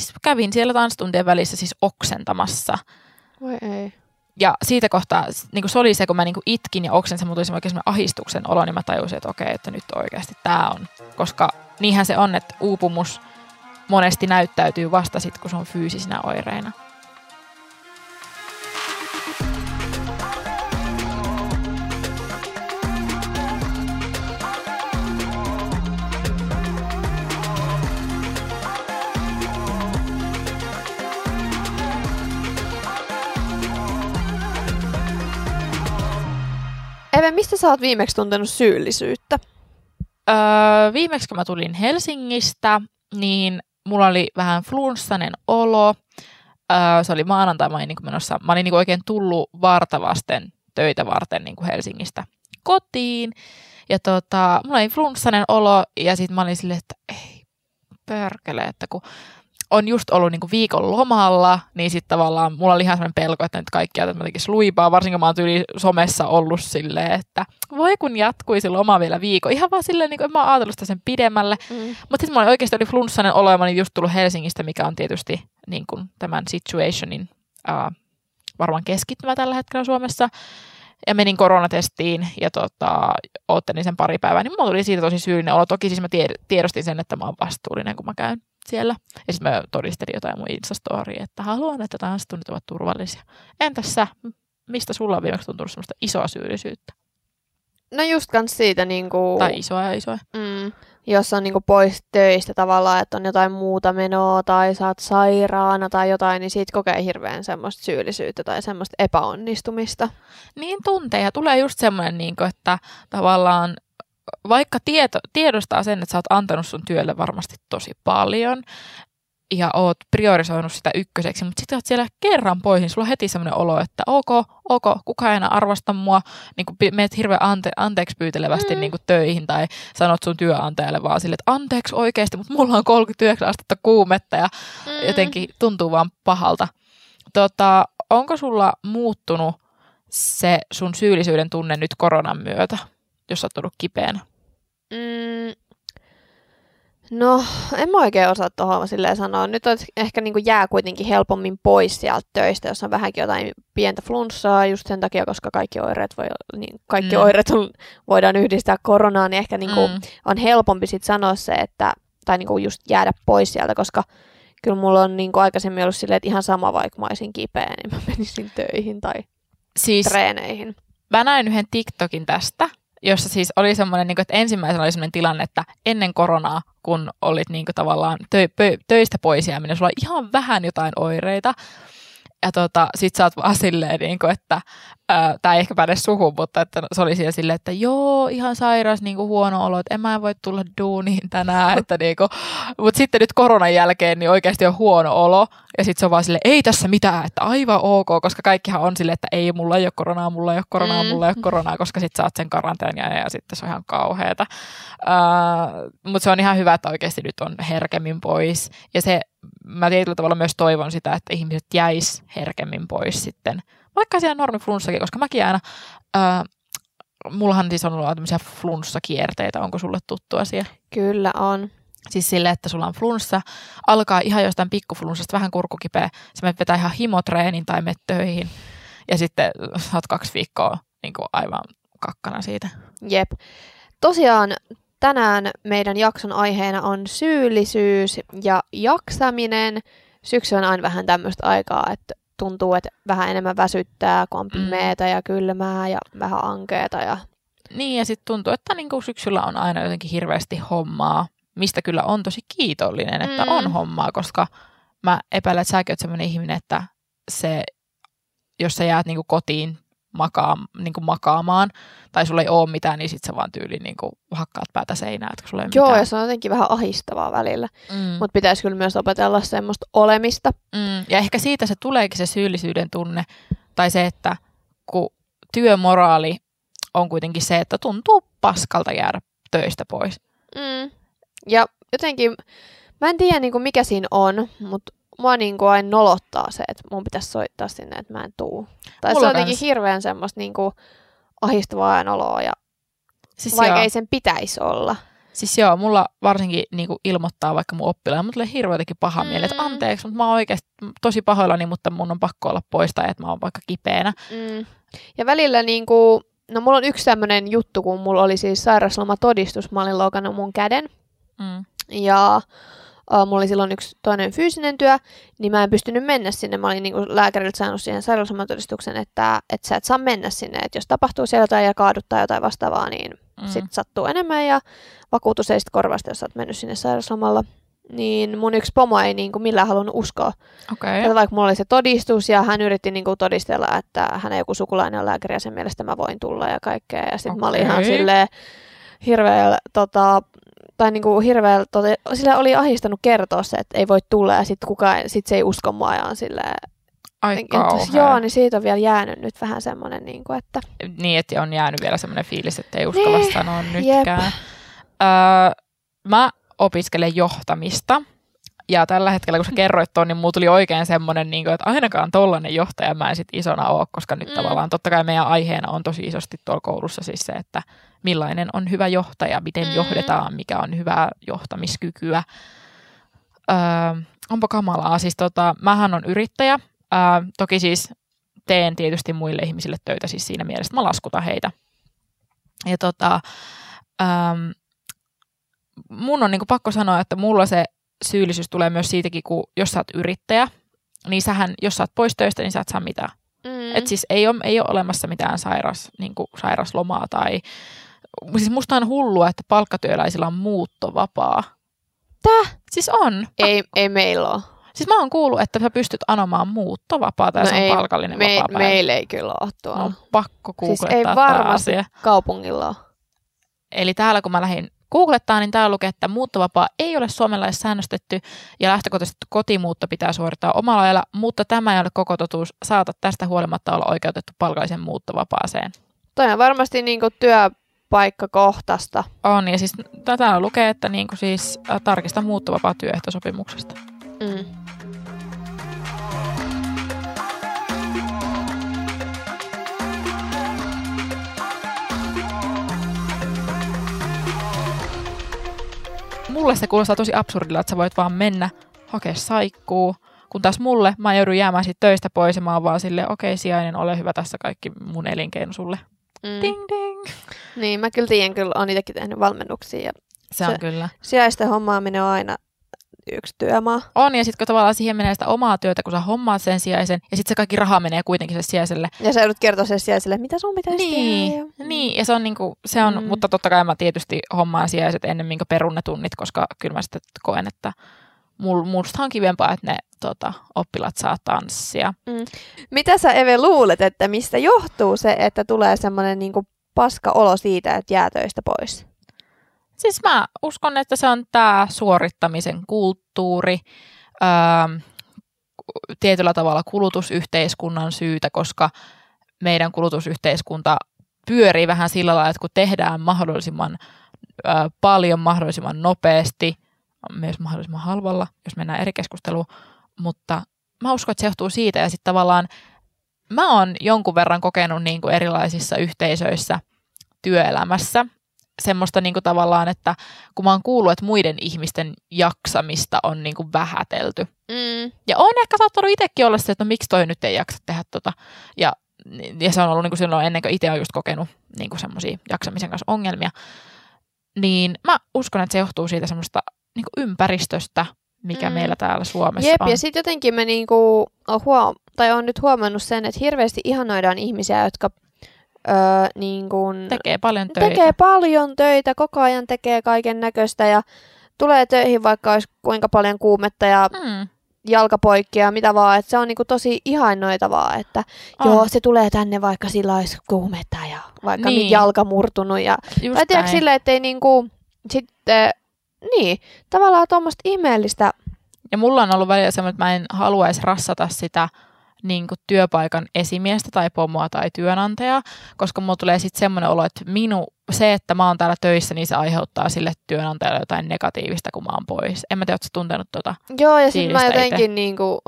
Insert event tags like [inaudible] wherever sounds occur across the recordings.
siis kävin siellä tanssituntien välissä siis oksentamassa. Voi ei. Ja siitä kohtaa, niin kuin se oli se, kun mä niin kuin itkin ja oksensin, mutta tuli oikein ahistuksen olo, niin mä tajusin, että okei, että nyt oikeasti tämä on. Koska niinhän se on, että uupumus monesti näyttäytyy vasta sitten, kun se on fyysisinä oireina. Mistä sä oot viimeksi tuntenut syyllisyyttä? Öö, viimeksi kun mä tulin Helsingistä, niin mulla oli vähän flunssainen olo. Öö, se oli maanantai, mä olin, niin menossa, mä olin niin oikein tullut vartavasten töitä varten niin Helsingistä kotiin. Ja tota, mulla oli flunssainen olo ja sitten mä olin silleen, että ei perkele, että kun on just ollut niin viikon lomalla, niin sitten tavallaan mulla oli ihan sellainen pelko, että nyt kaikki että jotenkin sluipaa, varsinkin kun mä oon tyyli somessa ollut silleen, että voi kun jatkuisi loma vielä viikon. Ihan vaan silleen, niin kuin, en mä oon ajatellut sitä sen pidemmälle. Mm. Mutta sitten mulla oli oikeasti oli flunssainen olo ja mä olin just tullut Helsingistä, mikä on tietysti niin kuin tämän situationin uh, varmaan keskittymä tällä hetkellä Suomessa. Ja menin koronatestiin ja tota, oottelin sen pari päivää, niin mulla tuli siitä tosi syyllinen olo. Toki siis mä tiedostin sen, että mä oon vastuullinen, kun mä käyn siellä. Ja sitten mä todistelin jotain mun Instastoriin, että haluan, että tanssitunnit ovat turvallisia. Entäs sä? Mistä sulla on viimeksi tuntunut semmoista isoa syyllisyyttä? No just kans siitä niinku... Tai isoa ja isoa. Mm, jos on niinku pois töistä tavallaan, että on jotain muuta menoa tai oot sairaana tai jotain, niin siitä kokee hirveän semmoista syyllisyyttä tai semmoista epäonnistumista. Niin tunteja. Tulee just semmoinen, niinku, että tavallaan vaikka tieto, tiedostaa sen, että sä oot antanut sun työlle varmasti tosi paljon ja oot priorisoinut sitä ykköseksi, mutta sitten oot siellä kerran pois, niin sulla on heti semmoinen olo, että ok, ok, kuka ei enää arvosta mua, niin kun meet hirveän ante, anteeksi pyytelevästi mm. niin kuin töihin tai sanot sun työantajalle vaan sille, että anteeksi oikeasti, mutta mulla on 39 astetta kuumetta ja mm. jotenkin tuntuu vaan pahalta. Tota, onko sulla muuttunut se sun syyllisyyden tunne nyt koronan myötä? Jos olet ollut kipeänä? Mm, no, en mä oikein osaa tuohon silleen sanoa. Nyt on, ehkä niin jää kuitenkin helpommin pois sieltä töistä, jos on vähänkin jotain pientä flunssaa just sen takia, koska kaikki oireet, voi, niin kaikki mm. oireet on, voidaan yhdistää koronaan, niin ehkä niin kuin mm. on helpompi sit sanoa se, että, tai niin kuin just jäädä pois sieltä, koska kyllä mulla on niin kuin aikaisemmin ollut silleen, että ihan sama vaikka mä olisin kipeä, niin mä menisin töihin tai siis, treeneihin. Mä näin yhden TikTokin tästä, jossa siis oli semmoinen, niin kuin, että ensimmäisenä oli semmoinen tilanne, että ennen koronaa, kun olit niin kuin, tavallaan tö, pö, töistä pois jääminen, sulla oli ihan vähän jotain oireita, ja tota, sit sä oot vaan silleen, niin kuin, että tämä ei ehkä päde suhun, mutta että se oli siellä silleen, että joo, ihan sairas, niin kuin huono olo, että en mä voi tulla duuniin tänään. Että niin kuin, mutta sitten nyt koronan jälkeen niin oikeasti on huono olo. Ja sitten se on vaan silleen, ei tässä mitään, että aivan ok, koska kaikkihan on silleen, että ei, mulla ei ole koronaa, mulla ei ole koronaa, mulla ei ole mm. koronaa, koska sitten saat sen karanteenia ja sitten se on ihan kauheata. Uh, mutta se on ihan hyvä, että oikeasti nyt on herkemmin pois. Ja se, mä tietyllä tavalla myös toivon sitä, että ihmiset jäis herkemmin pois sitten vaikka siellä normi flunssakin, koska mäkin aina, ää, mullahan siis on ollut tämmöisiä flunssakierteitä, onko sulle tuttu asia? Kyllä on. Siis sille, että sulla on flunssa, alkaa ihan jostain pikkuflunssasta, vähän kurkukipeä, sä menet vetää ihan himotreenin tai menet töihin, ja sitten saat kaksi viikkoa niin kuin aivan kakkana siitä. Jep. Tosiaan tänään meidän jakson aiheena on syyllisyys ja jaksaminen. Syksy on aina vähän tämmöistä aikaa, että tuntuu, että vähän enemmän väsyttää, kun on mm. pimeätä ja kylmää ja vähän ankeeta. Ja... Niin, ja sitten tuntuu, että niinku syksyllä on aina jotenkin hirveästi hommaa, mistä kyllä on tosi kiitollinen, että mm. on hommaa, koska mä epäilen, että säkin oot sellainen ihminen, että se, jos sä jäät niinku kotiin makaa, niin kuin makaamaan, tai sulla ei ole mitään, niin sit sä vaan tyyliin niin kuin hakkaat päätä seinään, että sulla ei Joo, mitään. ja se on jotenkin vähän ahistavaa välillä. Mm. Mutta pitäisi kyllä myös opetella semmoista olemista. Mm. Ja ehkä siitä se tuleekin se syyllisyyden tunne, tai se, että kun työmoraali on kuitenkin se, että tuntuu paskalta jäädä töistä pois. Mm. Ja jotenkin, mä en tiedä niin kuin mikä siinä on, mutta mua niin kuin aina nolottaa se, että mun pitäisi soittaa sinne, että mä en tuu. Tai Mulla se on jotenkin kans. hirveän semmoista niin kuin ahistavaa oloa ja siis vaikka joo. ei sen pitäisi olla. Siis joo, mulla varsinkin niin kuin ilmoittaa vaikka mun oppilaan, mutta tulee hirveän paha mieli, että Mm. anteeksi, mutta mä oon oikeasti tosi pahoillani, mutta mun on pakko olla pois tai että mä oon vaikka kipeänä. Mm. Ja välillä niinku, no mulla on yksi tämmöinen juttu, kun mulla oli siis sairauslomatodistus, mä olin loukannut mun käden. Mm. Ja mulla oli silloin yksi toinen fyysinen työ, niin mä en pystynyt mennä sinne. Mä olin niinku lääkäriltä saanut siihen sairauslomatodistuksen, että, että sä et saa mennä sinne. Että jos tapahtuu siellä jotain ja kaaduttaa jotain vastaavaa, niin Mm. sit sattuu enemmän ja vakuutus ei sit korvasta, jos sä oot mennyt sinne sairauslomalla. Niin mun yksi pomo ei niinku millään halunnut uskoa. Okay. Vaikka mulla oli se todistus ja hän yritti niinku todistella, että hän joku sukulainen on lääkäri ja sen mielestä mä voin tulla ja kaikkea. Ja sitten okay. mä olin ihan silleen hirveä, tota, tai niinku hirveä, tota, sillä oli ahdistanut kertoa se, että ei voi tulla ja sitten kukaan, sit se ei usko mua ja on silleen, Ai että kauhea. joo, niin siitä on vielä jäänyt nyt vähän semmoinen, niinku, että Niin, että on jäänyt vielä semmoinen fiilis, että ei uskalla Niin, sanoa jep. nytkään. Öö, mä opiskelen johtamista. Ja tällä hetkellä, kun sä kerroit ton, niin mulla tuli oikein semmoinen, niin kuin, että ainakaan tollainen johtaja mä en sit isona ole, koska nyt Mm. tavallaan totta kai meidän aiheena on tosi isosti tuolla koulussa siis se, että millainen on hyvä johtaja, miten Mm. johdetaan, mikä on hyvää johtamiskykyä. Öö, onpa kamalaa. Siis tota, mähän on yrittäjä. Öö, toki siis teen tietysti muille ihmisille töitä siis siinä mielessä, että mä laskutan heitä. Ja tota, ähm, mun on niinku pakko sanoa, että mulla se syyllisyys tulee myös siitäkin, kun jos sä oot yrittäjä, niin sähän, jos sä oot pois töistä, niin sä et saa mitään. mm. Et siis ei ole, ei ole olemassa mitään sairas, niinku sairaslomaa tai... Siis musta on hullua, että palkkatyöläisillä on muuttovapaa. Täh? Siis on. ei, ei meillä ole. Siis mä oon kuullut, että sä pystyt anomaan muuttovapaata ja No se on ei, palkallinen Me, vapaapäivä. meillä ei kyllä ole tuolla. on pakko siis googlettaa ei tää varmasti asia. kaupungilla ole. Eli täällä kun mä lähdin googlettaa, niin täällä lukee, että muuttovapaa ei ole Suomen laissa säännöstetty ja lähtökohtaisesti kotimuutto pitää suorittaa omalla ajalla, mutta tämä ei ole koko totuus. Saatat tästä huolimatta olla oikeutettu palkalliseen muuttovapaaseen. Toi on varmasti niinku työpaikkakohtaista. On, ja siis täällä lukee, että niin kuin siis tarkista muuttovapaa työehtosopimuksesta. Mm. Mulle se kuulostaa tosi absurdilla, että sä voit vaan mennä, hakea saikkuu, kun taas mulle mä joudun jäämään siitä töistä pois ja mä oon vaan silleen, okei sijainen, ole hyvä tässä kaikki mun elinkeino sulle. Mm. Ding ding. Niin, mä kyllä tiedän, kyllä on itsekin tehnyt valmennuksia ja Se on Se- kyllä. sijaisten hommaaminen on aina yksi työmaa. On, ja sitten kun tavallaan siihen menee sitä omaa työtä, kun sä hommaat sen sijaisen, ja sitten se kaikki raha menee kuitenkin se sijaiselle. Ja sä joudut kertoa sen sijaiselle, mitä sun pitäisi Niin, tehdä. ja- niin, ja se on, niinku, se on Mm. mm. mutta totta kai mä tietysti hommaan sijaiset ennen minkä perunnetunnit, koska kyllä mä sitten koen, että mul, musta on kivempaa, että ne tota, oppilaat saa tanssia. Mitä sä Eve luulet, että mistä johtuu se, että tulee semmoinen niinku paska olo siitä, että jää töistä pois? Siis mä uskon, että se on tämä suorittamisen kulttuuri, ähm, tietyllä tavalla kulutusyhteiskunnan syytä, koska meidän kulutusyhteiskunta pyörii vähän sillä lailla, että kun tehdään mahdollisimman äh, paljon, mahdollisimman nopeasti, myös mahdollisimman halvalla, jos mennään eri keskusteluun, mutta mä uskon, että se johtuu siitä. Ja sitten tavallaan mä oon jonkun verran kokenut niin kuin erilaisissa yhteisöissä työelämässä semmoista niin kuin tavallaan, että kun mä oon kuullut, että muiden ihmisten jaksamista on niin kuin vähätelty. Mm. Ja on ehkä saattanut itsekin olla se, että no miksi toi nyt ei jaksa tehdä tota. Ja, ja se on ollut niin kuin silloin ennen kuin itse on just kokenut niin kuin semmoisia jaksamisen kanssa ongelmia. Niin mä uskon, että se johtuu siitä semmoista niin kuin ympäristöstä, mikä Mm. meillä täällä Suomessa Jep, on. ja sitten jotenkin me niinku on huom- tai on nyt huomannut sen, että hirveästi ihanoidaan ihmisiä, jotka öö, niinku Tekee paljon töitä. tekee paljon töitä, koko ajan tekee kaiken näköistä ja tulee töihin vaikka olisi kuinka paljon kuumetta ja Mm, jalkapoikki ja mitä vaan, että se on niinku tosi ihannoitavaa, että on. joo, se tulee tänne vaikka sillä olisi kuumetta ja vaikka niin. Niin. jalka murtunut ja Just tai tiedätkö silleen, ettei niinku sitten, niin, tavallaan tuommoista ihmeellistä, Ja mulla on ollut välillä semmoinen, että mä en haluaisi rassata sitä niin kuin työpaikan esimiestä tai pomoa tai työnantajaa, koska mulla tulee sitten semmoinen olo, että minu, se, että mä oon täällä töissä, niin se aiheuttaa sille työnantajalle jotain negatiivista, kun mä oon pois. En mä tiedä, ootko tuntenut tota? Joo, ja sitten mä jotenkin niinku,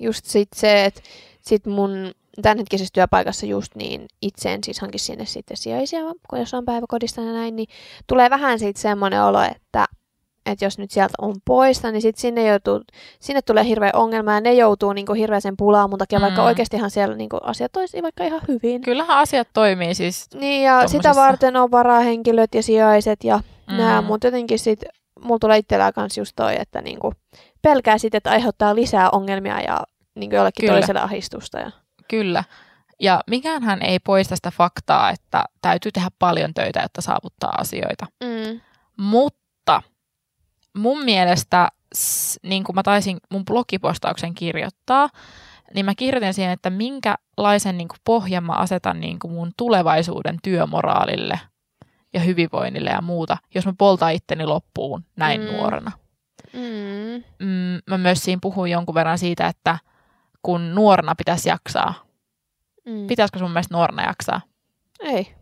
just sit se, että sit mun tämänhetkisessä työpaikassa just niin itse en siis hankin sinne sitten sijaisia, kun jos on päiväkodista ja näin, niin tulee vähän siitä semmoinen olo, että että jos nyt sieltä on poista, niin sit sinne, joutuu, sinne tulee hirveä ongelma ja ne joutuu niinku hirveäsen pulaan mun takia, mm. vaikka oikeastihan siellä niinku asiat olisi vaikka ihan hyvin. Kyllähän asiat toimii siis Niin ja tommosissa. sitä varten on varahenkilöt ja sijaiset ja mm. nämä, mutta jotenkin sit mulla tulee itsellään kanssa just toi, että niinku pelkää sitten, että aiheuttaa lisää ongelmia ja niinku jollekin Kyllä. toiselle ahistusta. Ja... Kyllä. Ja mikäänhän ei poista sitä faktaa, että täytyy tehdä paljon töitä, jotta saavuttaa asioita. Mm. Mutta mun mielestä, niin kuin mä taisin mun blogipostauksen kirjoittaa, niin mä kirjoitin siihen, että minkälaisen niin kuin pohjan mä asetan niin kuin mun tulevaisuuden työmoraalille ja hyvinvoinnille ja muuta, jos mä poltan itteni loppuun näin mm. nuorena. Mm. Mm, mä myös siinä puhuin jonkun verran siitä, että kun nuorena pitäisi jaksaa. Mm. Pitäisikö sun mielestä nuorena jaksaa? Ei.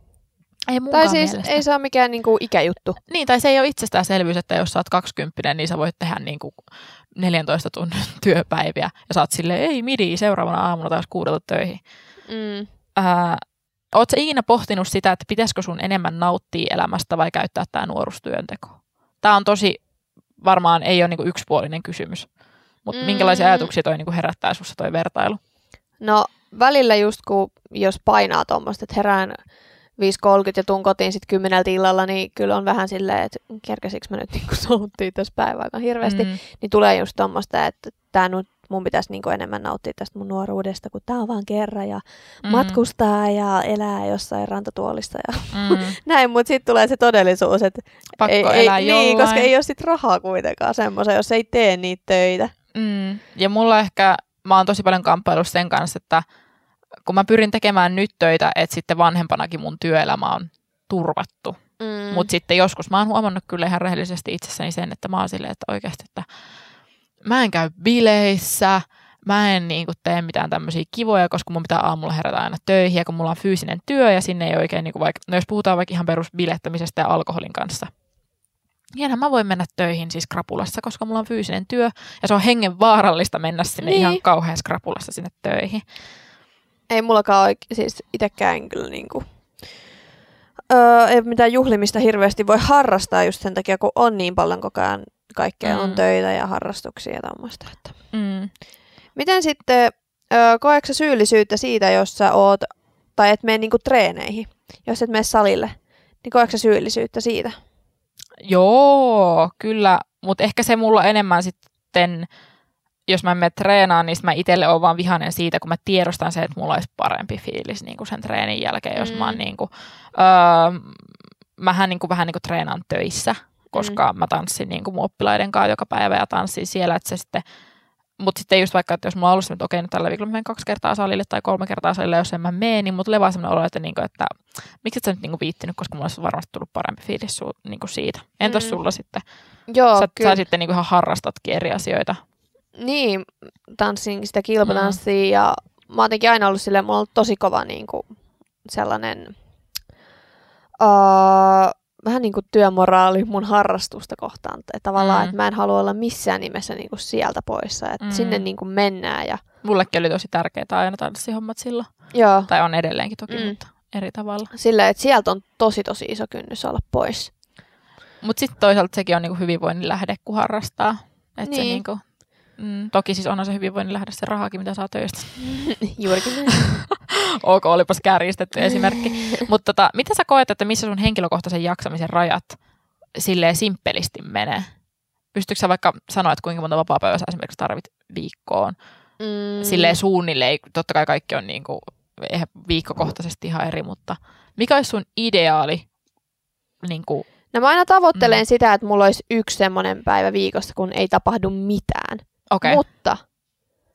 Ei tai siis mielestä. ei se ole mikään niinku ikäjuttu. Niin, tai se ei ole itsestäänselvyys, että jos sä oot 20, niin sä voit tehdä niinku 14 tunnin [laughs] työpäiviä. Ja sä oot silleen, ei midi, seuraavana aamuna taas kuudelta töihin. Mm. Ää, oot sä ikinä pohtinut sitä, että pitäisikö sun enemmän nauttia elämästä vai käyttää tämä nuoruustyönteko? Tämä on tosi, varmaan ei ole niinku yksipuolinen kysymys. Mutta mm. minkälaisia ajatuksia toi niinku herättää sussa toi vertailu? No välillä just kun, jos painaa tuommoista, että herään 5.30 ja tuun kotiin sitten kymmeneltä illalla, niin kyllä on vähän silleen, että kerkäsikö mä nyt [laughs] niin nauttia tässä päivän hirveästi, mm. niin tulee just tuommoista, että tämä nyt mun pitäisi niin enemmän nauttia tästä mun nuoruudesta, kun tämä on vaan kerran ja mm. matkustaa ja elää jossain rantatuolissa ja mm. [laughs] näin, mutta sitten tulee se todellisuus, että Pakko ei, elää ei, niin, koska ei ole sitten rahaa kuitenkaan semmoisen, jos ei tee niitä töitä. Mm. Ja mulla ehkä, mä oon tosi paljon kamppailu sen kanssa, että kun mä pyrin tekemään nyt töitä, että sitten vanhempanakin mun työelämä on turvattu. Mm. Mutta sitten joskus mä oon huomannut kyllä ihan rehellisesti itsessäni sen, että mä oon silleen, että oikeasti, että mä en käy bileissä, mä en niin kuin, tee mitään tämmöisiä kivoja, koska mun pitää aamulla herätä aina töihin, ja kun mulla on fyysinen työ, ja sinne ei oikein, niin kuin vaikka, no jos puhutaan vaikka ihan perusbilettämisestä ja alkoholin kanssa, niin mä voin mennä töihin siis krapulassa, koska mulla on fyysinen työ, ja se on hengen vaarallista mennä sinne niin. ihan kauhean krapulassa sinne töihin. Ei mullakaan ole, siis itsekään kyllä niinku, öö, ei mitään juhlimista hirveästi voi harrastaa just sen takia, kun on niin paljon koko ajan kaikkea, mm. on töitä ja harrastuksia ja tämmöistä. Että. Mm. Miten sitten, öö, koetko syyllisyyttä siitä, jos sä oot, tai et mene niinku treeneihin, jos et mene salille, niin koetko syyllisyyttä siitä? Joo, kyllä, mutta ehkä se mulla enemmän sitten jos mä menen treenaan, niin mä itselle oon vaan vihainen siitä, kun mä tiedostan se, että mulla olisi parempi fiilis niin kuin sen treenin jälkeen, jos mm. mä oon niin kuin, öö, mähän niin kuin, vähän niin kuin treenaan töissä, koska mm. mä tanssin niin kuin mun oppilaiden kanssa joka päivä ja tanssin siellä, että se sitten mutta sitten just vaikka, että jos mulla on ollut että okei, nyt tällä viikolla menen kaksi kertaa salille tai kolme kertaa salille, jos en mä mene, niin mulla tulee vaan sellainen olo, että, niinku, että miksi et sä nyt niinku viittinyt, koska mulla olisi varmasti tullut parempi fiilis su, niinku siitä. Entäs mm. sulla sitten? Joo, sä, sä sitten niinku ihan harrastatkin eri asioita niin, tanssin sitä kilpatanssia mm. ja mä oon aina ollut silleen, mulla on ollut tosi kova niin kuin, sellainen uh, vähän niin kuin työmoraali mun harrastusta kohtaan. Että tavallaan, mm. että mä en halua olla missään nimessä niin kuin sieltä poissa. Että mm. sinne niin kuin mennään. Ja... Mullekin oli tosi tärkeää aina tanssihommat silloin. Joo. Tai on edelleenkin toki, mm. mutta eri tavalla. Silleen, että sieltä on tosi tosi iso kynnys olla pois. Mutta sitten toisaalta sekin on niinku hyvinvoinnin lähde, kun harrastaa. Että niin. se niinku Mm, toki siis onhan se hyvinvoinnin lähde se rahakin, mitä saa töistä. [laughs] Juurikin [laughs] ok, olipas kärjistetty esimerkki. [laughs] Mutta tota, mitä sä koet, että missä sun henkilökohtaisen jaksamisen rajat silleen simppelisti menee? Pystytkö sä vaikka sanoa, että kuinka monta vapaa sä esimerkiksi tarvit viikkoon? Mm. Silleen suunnilleen, totta kai kaikki on niinku, eihän viikkokohtaisesti ihan eri, mutta mikä olisi sun ideaali niinku, No mä aina tavoittelen mm. sitä, että mulla olisi yksi semmoinen päivä viikossa, kun ei tapahdu mitään. Okay. Mutta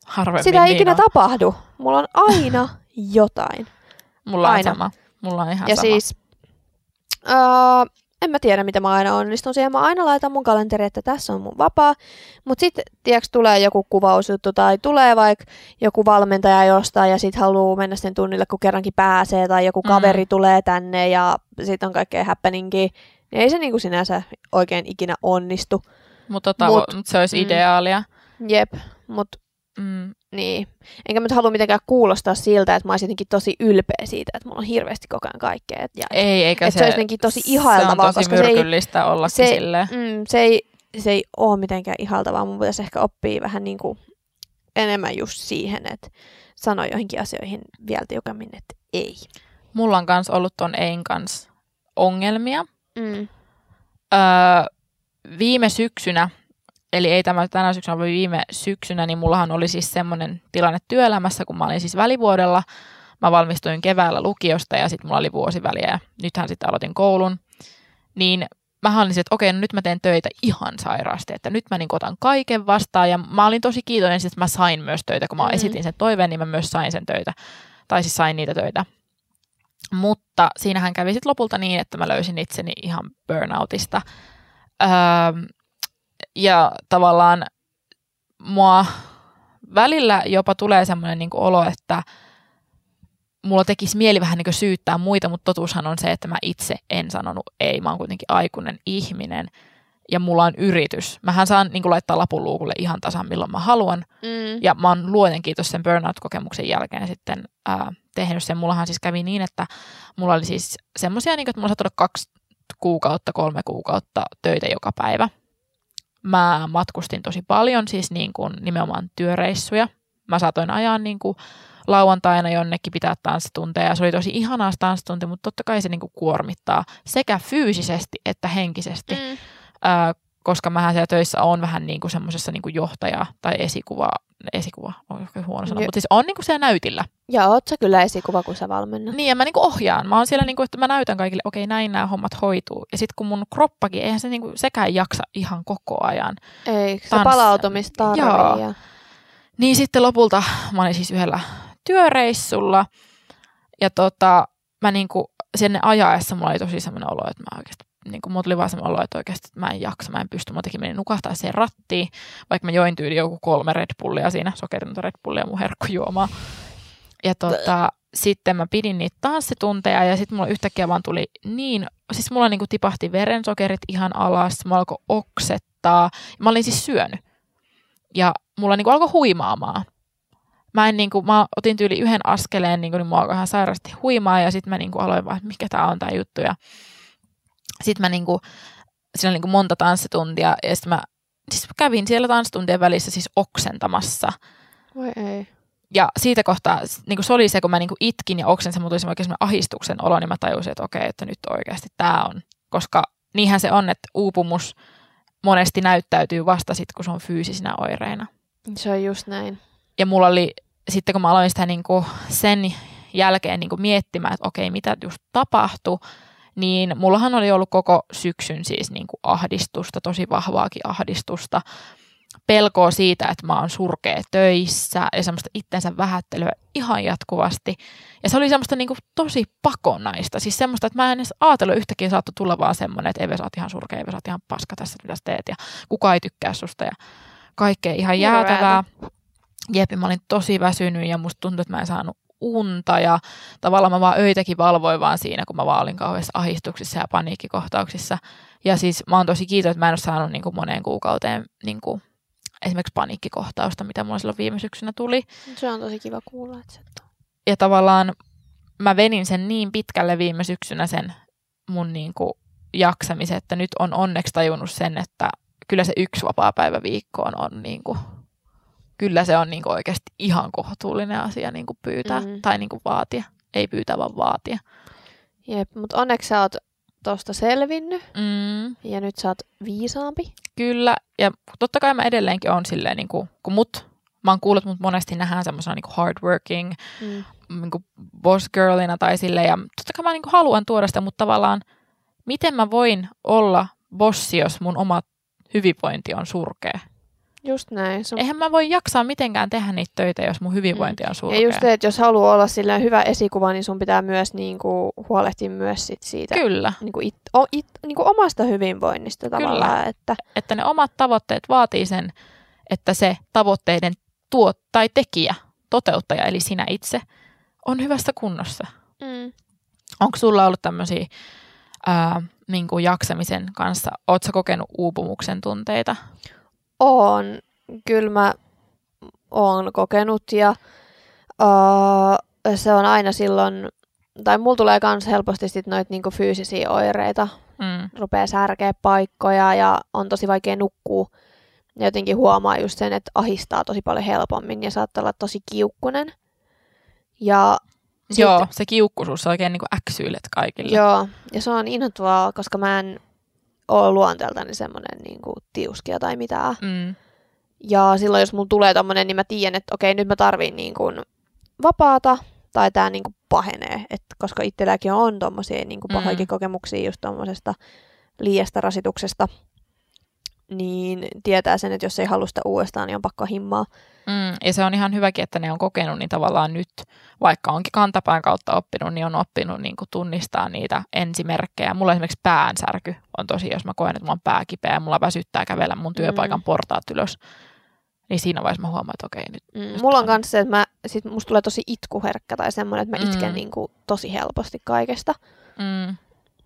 Harvemmin sitä ei niin ikinä on. tapahdu. Mulla on aina [laughs] jotain. Mulla aina. on sama. Mulla on ihan ja sama. siis, uh, en mä tiedä, mitä mä aina onnistun siihen. Mä aina laitan mun kalenteri, että tässä on mun vapaa. Mutta sitten, tiedätkö, tulee joku kuvausjuttu tai tulee vaikka joku valmentaja jostain ja sitten haluaa mennä sen tunnille, kun kerrankin pääsee. Tai joku kaveri mm. tulee tänne ja sitten on kaikkea happeningia. Niin ei se niinku sinänsä oikein ikinä onnistu. Mutta tavo- mut, mut se olisi mm. ideaalia. Jep, mutta Mm, Niin. Enkä mä nyt halua mitenkään kuulostaa siltä, että mä olisin jotenkin tosi ylpeä siitä, että mulla on hirveästi koko ajan kaikkea. Et- Ja, ei, eikä Et se olisi jotenkin tosi Se ihailtavaa, on tosi koska se ei- myrkyllistä ollakin se- silleen. mm, se, ei, se ei ole mitenkään ihaltavaa. Mun pitäisi ehkä oppia vähän niin kuin enemmän just siihen, että sano joihinkin asioihin vielä tiukemmin, että ei. Mulla on kans ollut ton Ein kanssa ongelmia. Mm. Öö, viime syksynä, eli ei tämä tänä syksynä, vaan viime syksynä, niin mullahan oli siis semmoinen tilanne työelämässä, kun mä olin siis välivuodella. Mä valmistuin keväällä lukiosta ja sitten mulla oli vuosi väliä ja nythän sitten aloitin koulun. Niin mä olin että okei, no nyt mä teen töitä ihan sairaasti, että nyt mä niin otan kaiken vastaan. Ja mä olin tosi kiitollinen, että mä sain myös töitä, kun mä Mhm. esitin sen toiveen, niin mä myös sain sen töitä. Tai siis sain niitä töitä. Mutta siinähän kävi sitten lopulta niin, että mä löysin itseni ihan burnoutista. Öö, ja tavallaan mua välillä jopa tulee semmoinen niin olo, että mulla tekisi mieli vähän niin syyttää muita, mutta totuushan on se, että mä itse en sanonut ei. Mä oon kuitenkin aikuinen ihminen ja mulla on yritys. Mähän saan niin laittaa lapun luukulle ihan tasan milloin mä haluan. Mm. Ja mä oon luoden kiitos sen burnout-kokemuksen jälkeen sitten ää, tehnyt sen. Mullahan siis kävi niin, että mulla oli siis semmoisia, niin että mulla saattoi olla kaksi kuukautta, kolme kuukautta töitä joka päivä. Mä matkustin tosi paljon, siis niin kuin nimenomaan työreissuja. Mä saatoin ajaa niin kuin lauantaina jonnekin pitää tanssitunteja. Se oli tosi ihanaa tanssitunti, mutta totta kai se niin kuin kuormittaa sekä fyysisesti että henkisesti Mm. ää, koska mähän siellä töissä on vähän niin kuin semmoisessa niin kuin johtaja tai esikuva, esikuva on ehkä huono sana, mutta siis on niin kuin siellä näytillä. Ja oot sä kyllä esikuva, kun sä valmennat. Niin, ja mä niin kuin ohjaan. Mä oon siellä, niin kuin, että mä näytän kaikille, okei, näin nämä hommat hoituu. Ja sitten kun mun kroppakin, eihän se niin kuin, sekään jaksa ihan koko ajan. Ei, se palautumista Joo. Ja... Niin sitten lopulta mä olin siis yhdellä työreissulla. Ja tota, mä niin kuin, sinne ajaessa mulla oli tosi semmoinen olo, että mä oikeasti niin kuin, tuli vaan semmoinen olo, että oikeasti mä en jaksa, mä en pysty. Mä jotenkin menin nukahtaa siihen rattiin, vaikka mä join tyyli joku kolme Red Bullia siinä, sokeritonta Red Bullia mun herkkujuomaa. Ja tota, sitten mä pidin niitä tanssitunteja ja sitten mulla yhtäkkiä vaan tuli niin, siis mulla niinku tipahti verensokerit ihan alas, mä alkoi oksettaa. Mä olin siis syönyt. Ja mulla niinku alkoi huimaamaan. Mä, en niinku, mä otin tyyli yhden askeleen, niinku, niin mua alkoi ihan sairaasti huimaa ja sitten mä niinku aloin vaan, mikä tää on tää juttu. Ja sitten mä niinku, siinä oli niinku monta tanssituntia ja sitten mä siis kävin siellä tanssituntien välissä siis oksentamassa. Voi ei. Ja siitä kohtaa, niin se oli se, kun mä niin itkin ja oksensin, mutta tuli oikein ahistuksen olo, niin mä tajusin, että okei, että nyt oikeasti tämä on. Koska niinhän se on, että uupumus monesti näyttäytyy vasta sitten, kun se on fyysisinä oireina. Se on just näin. Ja mulla oli, sitten kun mä aloin sitä niin kuin sen jälkeen niin kuin miettimään, että okei, mitä just tapahtui, niin mullahan oli ollut koko syksyn siis niin kuin ahdistusta, tosi vahvaakin ahdistusta, pelkoa siitä, että mä oon surkea töissä ja semmoista itsensä vähättelyä ihan jatkuvasti. Ja se oli semmoista niin kuin tosi pakonaista, siis semmoista, että mä en edes ajatellut yhtäkkiä saattoi tulla vaan semmoinen, että Eve, sä oot ihan surkea, Eve, sä oot ihan paska tässä, mitä sä teet ja kukaan ei tykkää susta ja kaikkea ihan jäätävää. Jep, mä olin tosi väsynyt ja musta tuntui, että mä en saanut unta ja tavallaan mä vaan öitäkin valvoin vaan siinä, kun mä vaan olin kauheassa ahdistuksissa ja paniikkikohtauksissa. Ja siis mä oon tosi kiitollinen, että mä en ole saanut niin kuin moneen kuukauteen niin kuin esimerkiksi paniikkikohtausta, mitä mulla silloin viime syksynä tuli. Se on tosi kiva kuulla, että se on. Ja tavallaan mä venin sen niin pitkälle viime syksynä sen mun niin kuin jaksamisen, että nyt on onneksi tajunnut sen, että kyllä se yksi vapaa päivä viikkoon on niin kuin, kyllä se on niin kuin oikeasti ihan kohtuullinen asia niin kuin pyytää Mhm. tai niin kuin vaatia. Ei pyytää, vaan vaatia. Jep, mutta onneksi sä oot tosta selvinnyt Mm, ja nyt sä oot viisaampi. kyllä, ja totta kai mä edelleenkin on silleen, niin kuin, kun mut, mä oon kuullut, mut monesti nähdään semmoisena niin hardworking, Mm. niin kuin boss girlina tai sille ja totta kai mä niin kuin haluan tuoda sitä, mutta tavallaan miten mä voin olla bossi, jos mun oma hyvinvointi on surkea? Just näin. Se. Eihän mä voi jaksaa mitenkään tehdä niitä töitä, jos mun hyvinvointi on surkea. Ja just se, että jos haluaa olla sillä hyvä esikuva, niin sun pitää myös niinku huolehtia myös sit siitä Kyllä, niinku it, o, it, niinku omasta hyvinvoinnista tavallaan. Että, että ne omat tavoitteet vaatii sen, että se tavoitteiden tuo tai tekijä, toteuttaja, eli sinä itse, on hyvässä kunnossa. mm. Onko sulla ollut tämmöisiä ää, niin jaksamisen kanssa, ootko kokenut uupumuksen tunteita? On. Kyllä mä oon kokenut ja uh, se on aina silloin, tai mulla tulee myös helposti sit noita niinku fyysisiä oireita, Mm. rupeaa särkeä paikkoja ja on tosi vaikea nukkua. Ja jotenkin huomaa just sen, että ahistaa tosi paljon helpommin ja saattaa olla tosi kiukkunen. Ja sit, Joo, se kiukkuisuus sä oikein niin kuin äksyilet kaikille. Joo, ja se on inhottavaa, koska mä en ole luonteeltani semmoinen niin kuin tiuskia tai mitään. Mm. Ja silloin, jos mulla tulee tommonen, niin mä tiedän, että okei, nyt mä tarviin niin kuin vapaata, tai tää niin kuin pahenee. Et koska itselläkin on tommosia niin kuin Mm. pahoikin kokemuksia just tommosesta liiasta rasituksesta, niin tietää sen, että jos ei halua sitä uudestaan, niin on pakko himmaa. Mm. Ja se on ihan hyväkin, että ne on kokenut, niin tavallaan nyt, vaikka onkin kantapään kautta oppinut, niin on oppinut niin kuin tunnistaa niitä ensimerkkejä. Mulla esimerkiksi päänsärky on tosi, jos mä koen, että mulla on pää kipeä ja mulla väsyttää kävellä mun työpaikan Mm. portaat ylös, niin siinä vaiheessa mä huomaan, että okei, nyt Mm, mulla on myös se, että mä, sit musta tulee tosi itkuherkkä tai semmoinen, että mä Mm. itken niin kuin tosi helposti kaikesta. Mm.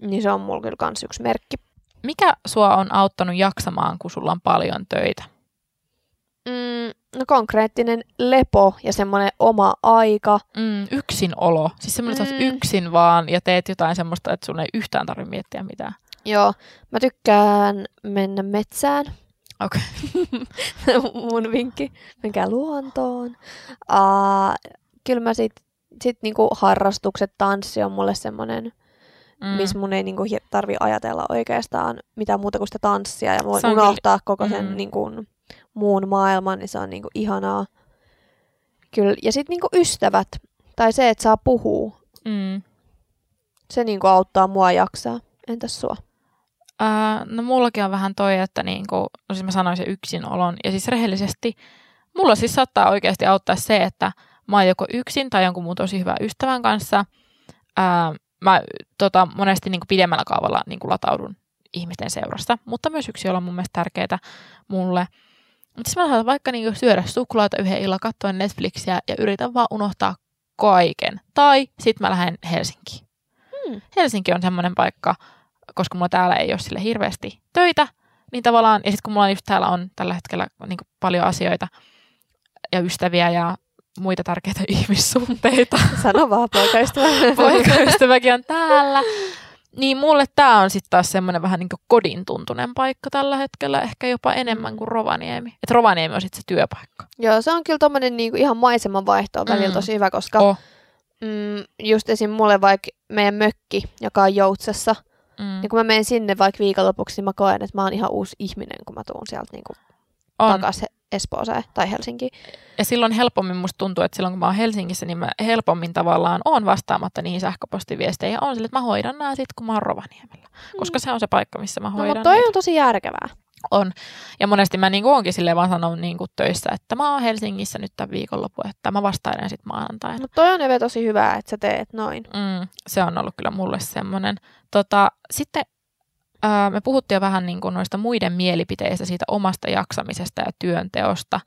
Niin se on mulla kyllä kans yksi merkki. Mikä sua on auttanut jaksamaan, kun sulla on paljon töitä? Mm, no konkreettinen lepo ja semmoinen oma aika. Mm, yksinolo. Siis semmoinen, että Mm. yksin vaan ja teet jotain semmoista, että sun ei yhtään tarvitse miettiä mitään. Joo, mä tykkään mennä metsään. Okei. [laughs] Mun vinkki, menkää luontoon. Uh, kyllä mä sit, sit niinku harrastukset, tanssi on mulle semmoinen, Mm. missä mun ei niinku tarvi ajatella oikeastaan mitään muuta kuin sitä tanssia. Ja voin unohtaa koko sen mm. niinku, muun maailman, niin se on niinku ihanaa. Kyllä. Ja sitten niinku ystävät, tai se, että saa puhua, Mm. se niinku auttaa mua jaksaa. Entäs sua? Ää, no mullakin on vähän toi, että niinku, no siis mä sanoin se yksinolon. Ja siis rehellisesti, mulla siis saattaa oikeasti auttaa se, että mä oon joko yksin tai jonkun muun tosi hyvän ystävän kanssa. Ää, mä tota, monesti niinku pidemmällä kaavalla niinku lataudun ihmisten seurasta, mutta myös yksi on mun mielestä tärkeää mulle. Mutta siis mä saatan vaikka niinku syödä suklaata yhden illan, katsoa Netflixiä ja yritän vaan unohtaa kaiken. Tai sit mä lähden Helsinkiin. Hmm. Helsinki on semmoinen paikka, koska mulla täällä ei ole sille hirveästi töitä, niin tavallaan, ja sitten kun mulla just täällä on tällä hetkellä niin paljon asioita ja ystäviä ja muita tärkeitä [laughs] ihmissuhteita, Sano vaan, poikaystävä. [laughs] poikaystäväkin on täällä, niin mulle tämä on sitten taas semmoinen vähän niin kodin tuntunen paikka tällä hetkellä, ehkä jopa enemmän kuin Rovaniemi. Et Rovaniemi on sitten se työpaikka. Joo, se on kyllä tommonen niinku ihan maiseman vaihto on välillä Mm. tosi hyvä, koska Oh. mm, just esim. mulle vaikka meidän mökki, joka on Joutsessa, Mm. niin kun mä menen sinne vaikka viikonlopuksi, niin mä koen, että mä oon ihan uusi ihminen, kun mä tuun sieltä niinku takaisin Espooseen tai Helsinkiin. Ja silloin helpommin musta tuntuu, että silloin kun mä oon Helsingissä, niin mä helpommin tavallaan on vastaamatta niihin sähköpostiviesteihin. Ja on sille, että mä hoidan nämä sit, kun mä oon Rovaniemellä. Koska se on se paikka, missä mä No, hoidan mutta toi niitä. on tosi järkevää. On. Ja monesti mä niin onkin silleen vaan sanon niin töissä, että mä oon Helsingissä nyt tämän viikonlopun, että mä vastailen sitten maanantaina. Mutta toi on Eve tosi hyvää, että sä teet noin. Mm, se on ollut kyllä mulle semmoinen. Tota, sitten ää, me puhuttiin jo vähän niin kuin noista muiden mielipiteistä, siitä omasta jaksamisesta ja työnteosta.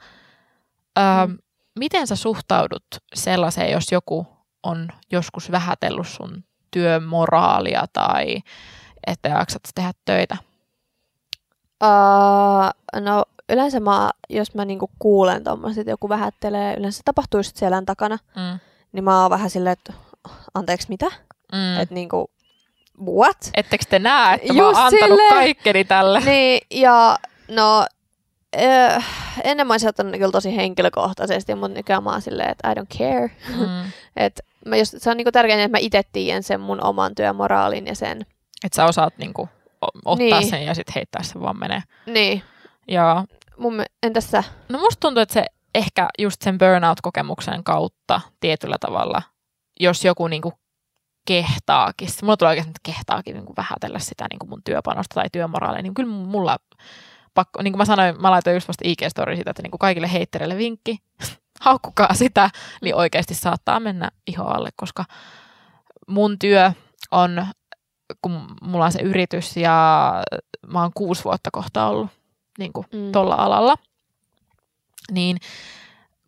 Ää, Mm. Miten sä suhtaudut sellaiseen, jos joku on joskus vähätellyt sun työmoraalia tai että jaksat tehdä töitä? Uh, no yleensä mä, jos mä niinku kuulen tommoset, että joku vähättelee, yleensä se tapahtuu just selän takana, Mm. niin mä oon vähän silleen, että anteeksi mitä? Mm. Että niinku, what? Ettekö te näe, että mä oon Just antanut silleen. kaikkeni tälle? niin, ja no, äh, ennen mä ne kyllä tosi henkilökohtaisesti, mutta nykyään mä oon silleen, että I don't care. Mm. [laughs] Et mä just, se on niinku tärkeintä, että mä itse tiedän sen mun oman työmoraalin ja sen. Että sä osaat niinku ottaa Niin. sen ja sitten heittää sen vaan menee. Niin, Ja mun, entäs sä? no musta tuntuu, että se ehkä just sen burnout-kokemuksen kautta tietyllä tavalla, jos joku niinku kehtaakin, mulla tulee oikeasti, että kehtaakin niinku vähätellä sitä niinku mun työpanosta tai työmoraalia, niin kyllä mulla pakko, niin kuin mä sanoin, mä laitoin just vasta IG-story siitä, että niinku kaikille heittereille vinkki, [laughs] haukkukaa sitä, niin oikeasti saattaa mennä iho alle, koska mun työ on, kun mulla on se yritys ja mä oon kuusi vuotta kohta ollut niin kuin Mm. tuolla alalla, niin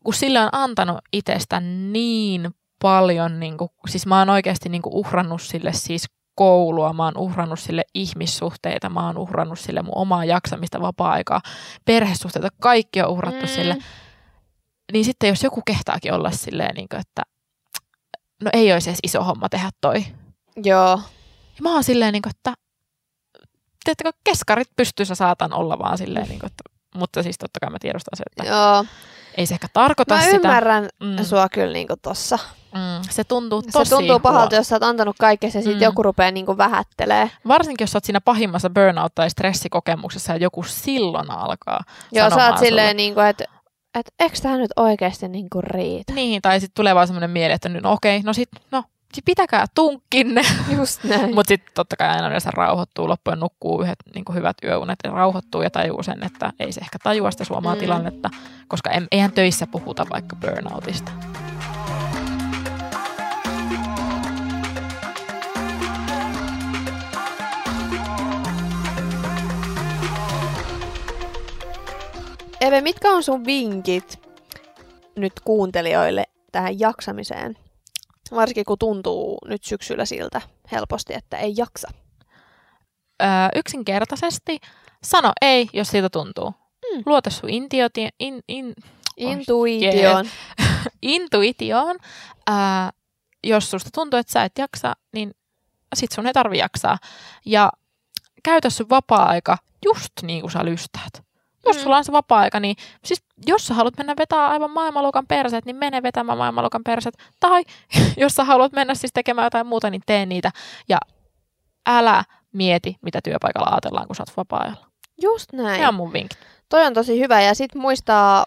kun sille on antanut itsestä niin paljon, niin kuin, siis mä oon oikeasti niin kuin uhrannut sille siis koulua, mä oon uhrannut sille ihmissuhteita, mä oon uhrannut sille mun omaa jaksamista, vapaa-aikaa, perhesuhteita, kaikki on uhrattu mm. sille. niin sitten jos joku kehtaakin olla silleen, niin kuin, että no ei olisi edes iso homma tehdä toi. Joo. Ja mä oon silleen, niin kuin, että teettekö keskarit pystyssä saatan olla vaan silleen, niin kuin, että, mutta siis totta kai mä tiedostan se, että Joo. ei se ehkä tarkoita Mä sitä. ymmärrän Mm. sua kyllä niinku tossa. Mm, se tuntuu Se tosi tuntuu pahalta, huono. jos sä oot antanut kaikkea ja sit Mm. joku rupeaa niinku vähättelee. Varsinkin, jos sä oot siinä pahimmassa burnout- tai stressikokemuksessa ja joku silloin alkaa Joo, sä oot sulle. silleen niinku, että et, eikö tää nyt oikeesti niinku riitä? Niin, tai sitten tulee vaan semmoinen mieli, että nyt no okei, no sit, no pitäkää tunkkinne. Just näin. Mutta sitten totta kai aina yleensä rauhoittuu loppujen, nukkuu yhdet niin hyvät yöunet ja rauhoittuu ja tajuu sen, että ei se ehkä tajua sitä suomaa Mm. tilannetta, koska em- eihän töissä puhuta vaikka burnoutista. Eve, mitkä on sun vinkit nyt kuuntelijoille tähän jaksamiseen? Varsinkin kun tuntuu nyt syksyllä siltä helposti, että ei jaksa. Öö, yksinkertaisesti sano ei, jos siitä tuntuu. Mm. Luota sun intioti, in, in, Intuition. intuitioon. Ää, [laughs] jos susta tuntuu, että sä et jaksa, niin sit sun ei tarvi jaksaa. Ja käytä sun vapaa-aika just niin kuin sä lystäät. Jos Mm. sulla on se vapaa-aika, niin siis jos sä haluat mennä vetää aivan maailmanluokan perset, niin mene vetämään maailmanluokan perset. Tai [laughs] jos sä haluat mennä siis tekemään jotain muuta, niin tee niitä. Ja älä mieti, mitä työpaikalla ajatellaan, kun sä oot vapaa-ajalla. Just näin. On mun vinkit. Toi on tosi hyvä ja sit muistaa,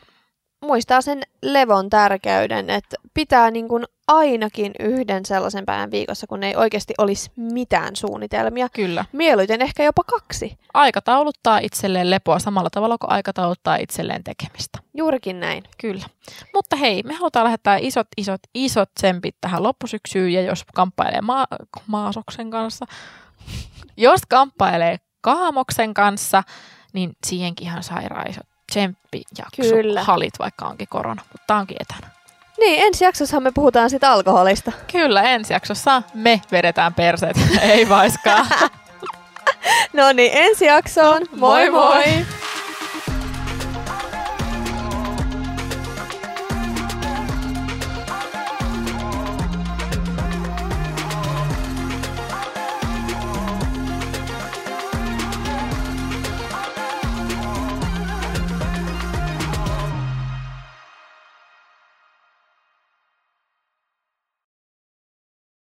muistaa sen levon tärkeyden, että pitää niin kuin ainakin yhden sellaisen päivän viikossa, kun ei oikeasti olisi mitään suunnitelmia. Kyllä. Mieluiten ehkä jopa kaksi. Aikatauluttaa itselleen lepoa samalla tavalla kuin aikatauluttaa itselleen tekemistä. Juurikin näin. Kyllä. Mutta hei, me halutaan lähettää isot, isot, isot tsempit tähän loppusyksyyn ja jos kamppailee maa, maasoksen kanssa, jos kamppailee kaamoksen kanssa, niin siihenkin ihan sairaan isot tsemppijakso Kyllä. halit, vaikka onkin korona, mutta tämä onkin etänä. Niin, ensi jaksossa me puhutaan sitten alkoholista. Kyllä, ensi jaksossa me vedetään perseet, [laughs] ei vaiskaan. [laughs] No niin, ensi jaksoon. Moi moi! moi.